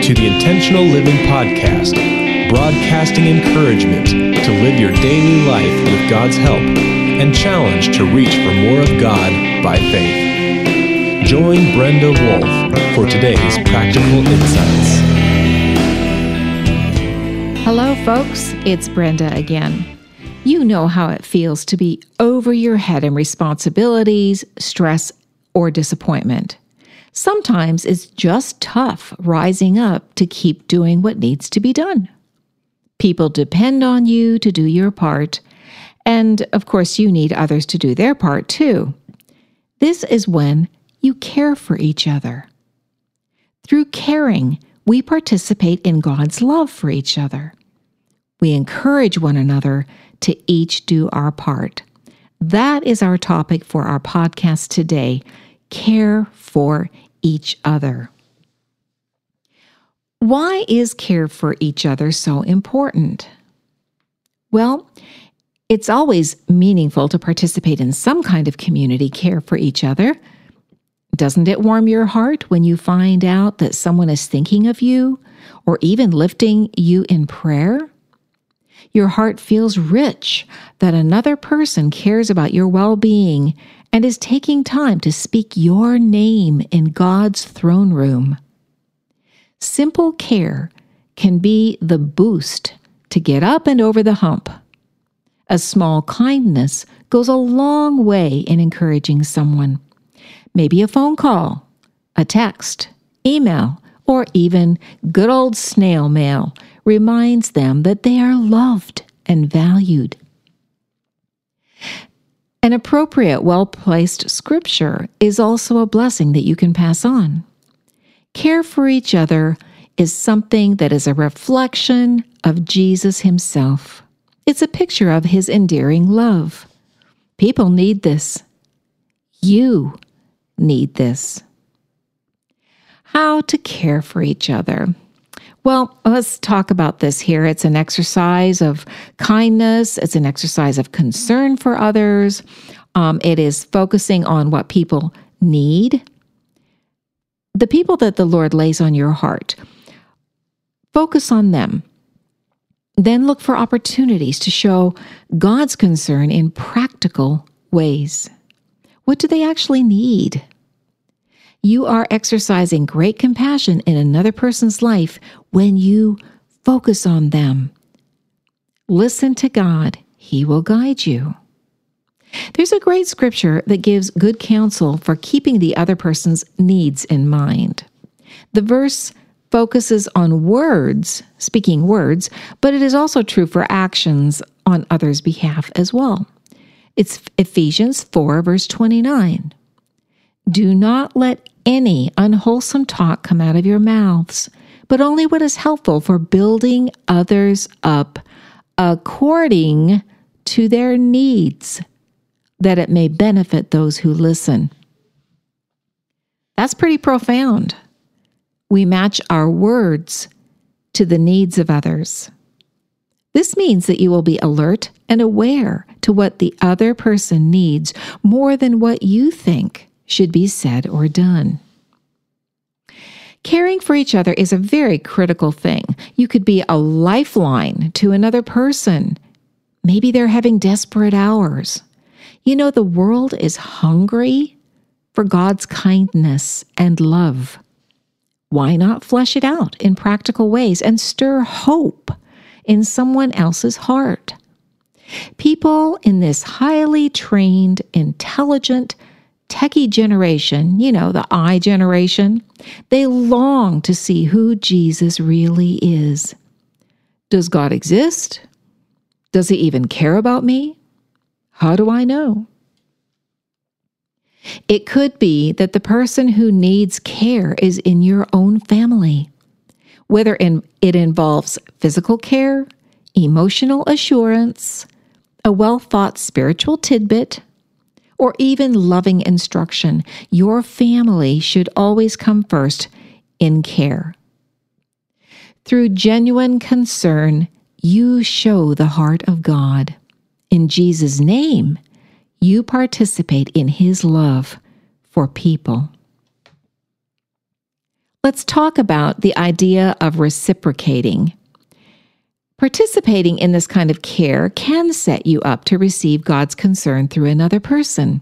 To the Intentional Living Podcast, broadcasting encouragement to live your daily life with God's help and challenge to reach for more of God by faith. Join Brenda Wolf for today's practical insights. Hello, folks. It's Brenda again. You know how it feels to be over your head in responsibilities, stress, or disappointment. Sometimes it's just tough rising up to keep doing what needs to be done. People depend on you to do your part, and of course, you need others to do their part too. This is when you care for each other. Through caring, we participate in God's love for each other. We encourage one another to each do our part. That is our topic for our podcast today care for each other. Why is care for each other so important? Well, it's always meaningful to participate in some kind of community care for each other. Doesn't it warm your heart when you find out that someone is thinking of you or even lifting you in prayer? Your heart feels rich that another person cares about your well being and is taking time to speak your name in God's throne room. Simple care can be the boost to get up and over the hump. A small kindness goes a long way in encouraging someone. Maybe a phone call, a text, email, or even good old snail mail reminds them that they are loved and valued. An appropriate, well placed scripture is also a blessing that you can pass on. Care for each other is something that is a reflection of Jesus himself. It's a picture of his endearing love. People need this. You need this. How to care for each other. Well, let's talk about this here. It's an exercise of kindness, it's an exercise of concern for others. Um, it is focusing on what people need, the people that the Lord lays on your heart. Focus on them. Then look for opportunities to show God's concern in practical ways. What do they actually need? You are exercising great compassion in another person's life when you focus on them. Listen to God, He will guide you. There's a great scripture that gives good counsel for keeping the other person's needs in mind. The verse focuses on words, speaking words, but it is also true for actions on others' behalf as well. It's Ephesians 4, verse 29. Do not let any unwholesome talk come out of your mouths, but only what is helpful for building others up according to their needs, that it may benefit those who listen. That's pretty profound. We match our words to the needs of others. This means that you will be alert and aware to what the other person needs more than what you think should be said or done. Caring for each other is a very critical thing. You could be a lifeline to another person. Maybe they're having desperate hours. You know, the world is hungry for God's kindness and love. Why not flesh it out in practical ways and stir hope in someone else's heart? People in this highly trained, intelligent, techie generation, you know, the I generation, they long to see who Jesus really is. Does God exist? Does he even care about me? How do I know? It could be that the person who needs care is in your own family, whether in, it involves physical care, emotional assurance, a well thought spiritual tidbit, or even loving instruction, your family should always come first in care. Through genuine concern, you show the heart of God. In Jesus' name, you participate in His love for people. Let's talk about the idea of reciprocating. Participating in this kind of care can set you up to receive God's concern through another person.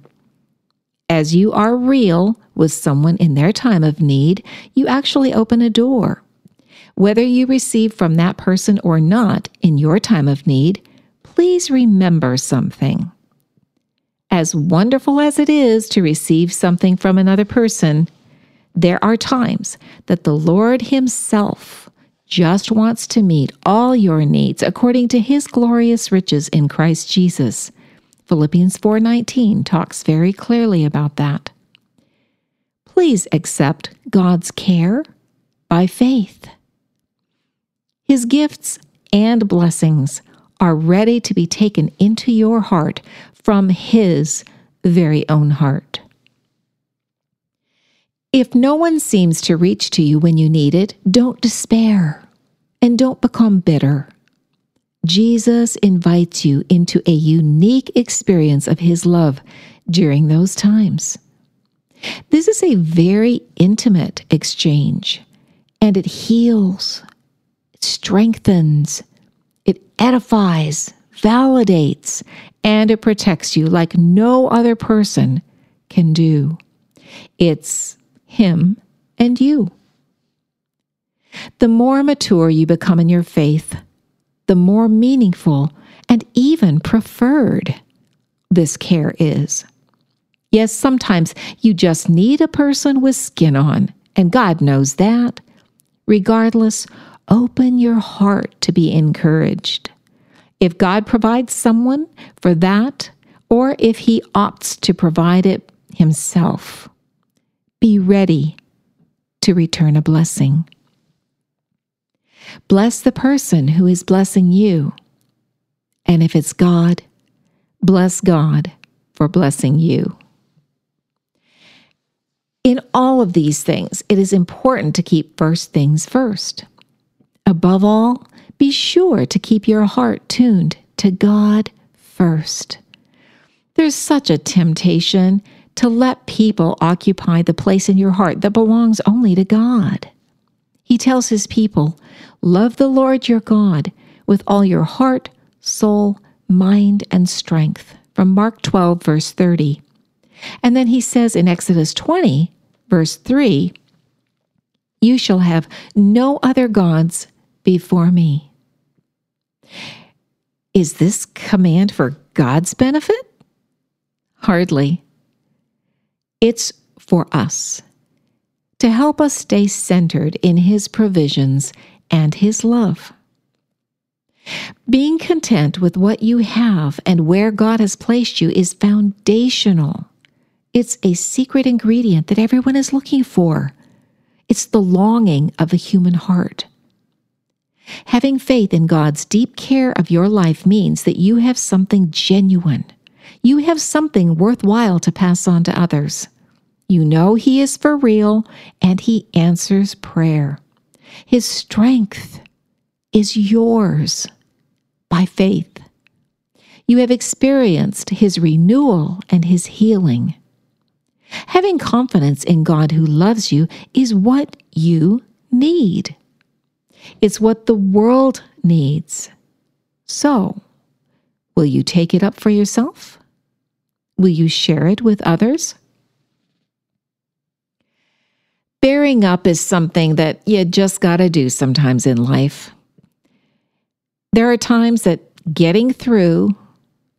As you are real with someone in their time of need, you actually open a door. Whether you receive from that person or not in your time of need, please remember something. As wonderful as it is to receive something from another person, there are times that the Lord Himself just wants to meet all your needs according to his glorious riches in Christ Jesus. Philippians 4:19 talks very clearly about that. Please accept God's care by faith. His gifts and blessings are ready to be taken into your heart from his very own heart. If no one seems to reach to you when you need it, don't despair and don't become bitter. Jesus invites you into a unique experience of his love during those times. This is a very intimate exchange, and it heals, it strengthens, it edifies, validates, and it protects you like no other person can do. It's him and you. The more mature you become in your faith, the more meaningful and even preferred this care is. Yes, sometimes you just need a person with skin on, and God knows that. Regardless, open your heart to be encouraged. If God provides someone for that, or if He opts to provide it Himself, be ready to return a blessing. Bless the person who is blessing you. And if it's God, bless God for blessing you. In all of these things, it is important to keep first things first. Above all, be sure to keep your heart tuned to God first. There's such a temptation to let people occupy the place in your heart that belongs only to God. He tells his people, Love the Lord your God with all your heart, soul, mind, and strength. From Mark 12, verse 30. And then he says in Exodus 20, verse 3, You shall have no other gods before me. Is this command for God's benefit? Hardly. It's for us to help us stay centered in His provisions and His love. Being content with what you have and where God has placed you is foundational. It's a secret ingredient that everyone is looking for. It's the longing of the human heart. Having faith in God's deep care of your life means that you have something genuine. You have something worthwhile to pass on to others. You know He is for real and He answers prayer. His strength is yours by faith. You have experienced His renewal and His healing. Having confidence in God who loves you is what you need. It's what the world needs. So, will you take it up for yourself? Will you share it with others? bearing up is something that you just got to do sometimes in life. There are times that getting through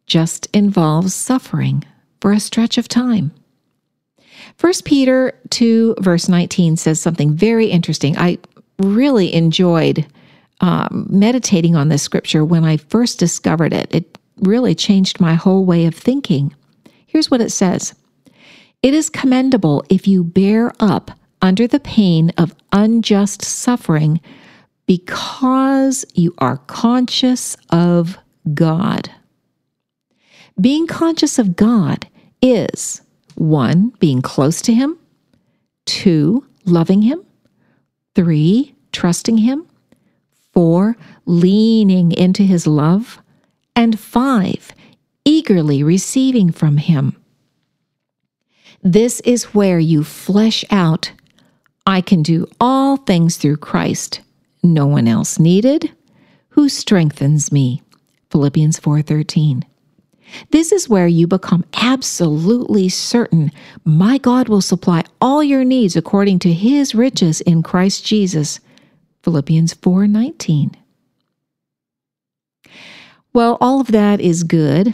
just involves suffering for a stretch of time. 1 Peter 2, verse 19 says something very interesting. I really enjoyed um, meditating on this scripture when I first discovered it. It really changed my whole way of thinking. Here's what it says It is commendable if you bear up under the pain of unjust suffering because you are conscious of God. Being conscious of God is one, being close to Him, two, loving Him, three, trusting Him, four, leaning into His love, and five, eagerly receiving from Him. This is where you flesh out I can do all things through Christ, no one else needed, who strengthens me. Philippians 4:13. This is where you become absolutely certain my God will supply all your needs according to his riches in Christ Jesus. Philippians 4:19. Well, all of that is good,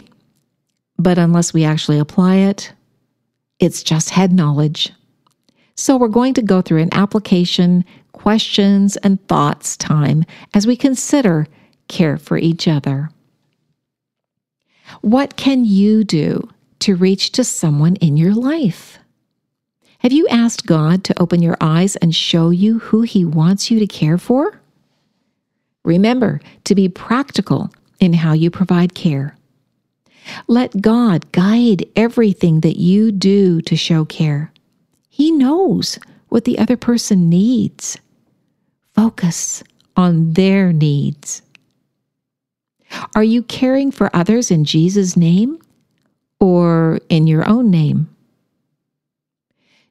but unless we actually apply it, it's just head knowledge. So we're going to go through an application, questions, and thoughts time as we consider care for each other. What can you do to reach to someone in your life? Have you asked God to open your eyes and show you who He wants you to care for? Remember to be practical in how you provide care. Let God guide everything that you do to show care. He knows what the other person needs. Focus on their needs. Are you caring for others in Jesus' name or in your own name?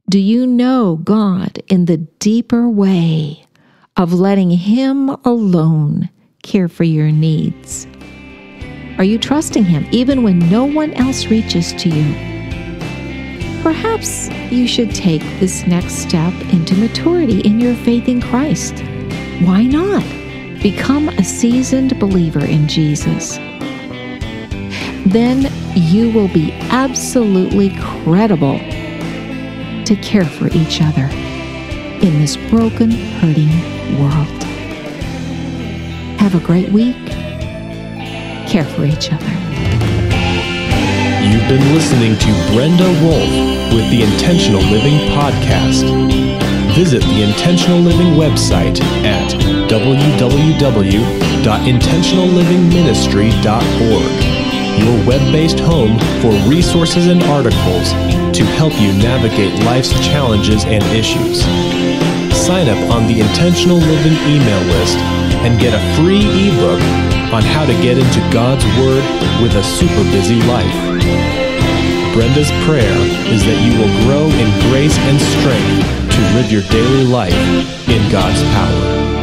Do you know God in the deeper way of letting Him alone care for your needs? Are you trusting Him even when no one else reaches to you? Perhaps you should take this next step into maturity in your faith in Christ. Why not? Become a seasoned believer in Jesus. Then you will be absolutely credible to care for each other in this broken, hurting world. Have a great week. Care for each other. You've been listening to Brenda Wolf with the Intentional Living Podcast visit the Intentional Living website at www.intentionallivingministry.org, your web based home for resources and articles to help you navigate life's challenges and issues. Sign up on the Intentional Living email list and get a free ebook on how to get into God's Word with a super busy life. Brenda's prayer is that you will grow in grace and strength to live your daily life in God's power.